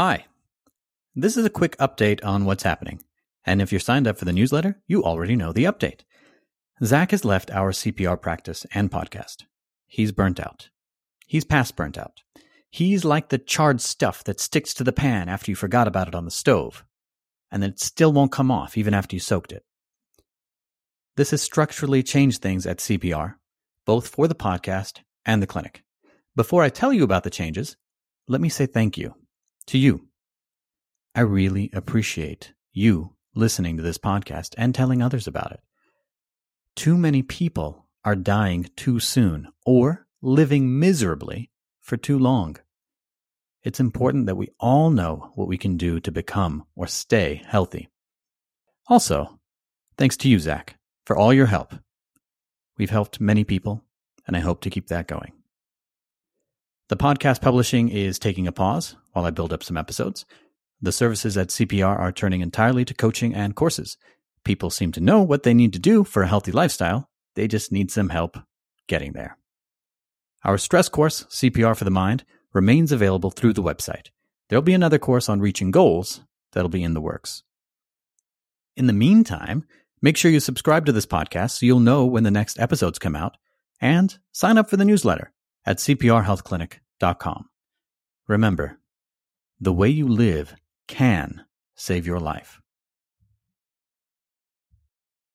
Hi. This is a quick update on what's happening. And if you're signed up for the newsletter, you already know the update. Zach has left our CPR practice and podcast. He's burnt out. He's past burnt out. He's like the charred stuff that sticks to the pan after you forgot about it on the stove, and then it still won't come off even after you soaked it. This has structurally changed things at CPR, both for the podcast and the clinic. Before I tell you about the changes, let me say thank you to you. I really appreciate you listening to this podcast and telling others about it. Too many people are dying too soon or living miserably for too long. It's important that we all know what we can do to become or stay healthy. Also, thanks to you, Zach, for all your help. We've helped many people, and I hope to keep that going. The podcast publishing is taking a pause while I build up some episodes. The services at CPR are turning entirely to coaching and courses. People seem to know what they need to do for a healthy lifestyle, they just need some help getting there. Our stress course, CPR for the Mind, remains available through the website. There'll be another course on reaching goals that'll be in the works. In the meantime, make sure you subscribe to this podcast so you'll know when the next episodes come out and sign up for the newsletter at cprhealthclinic.com. Remember, the way you live can save your life.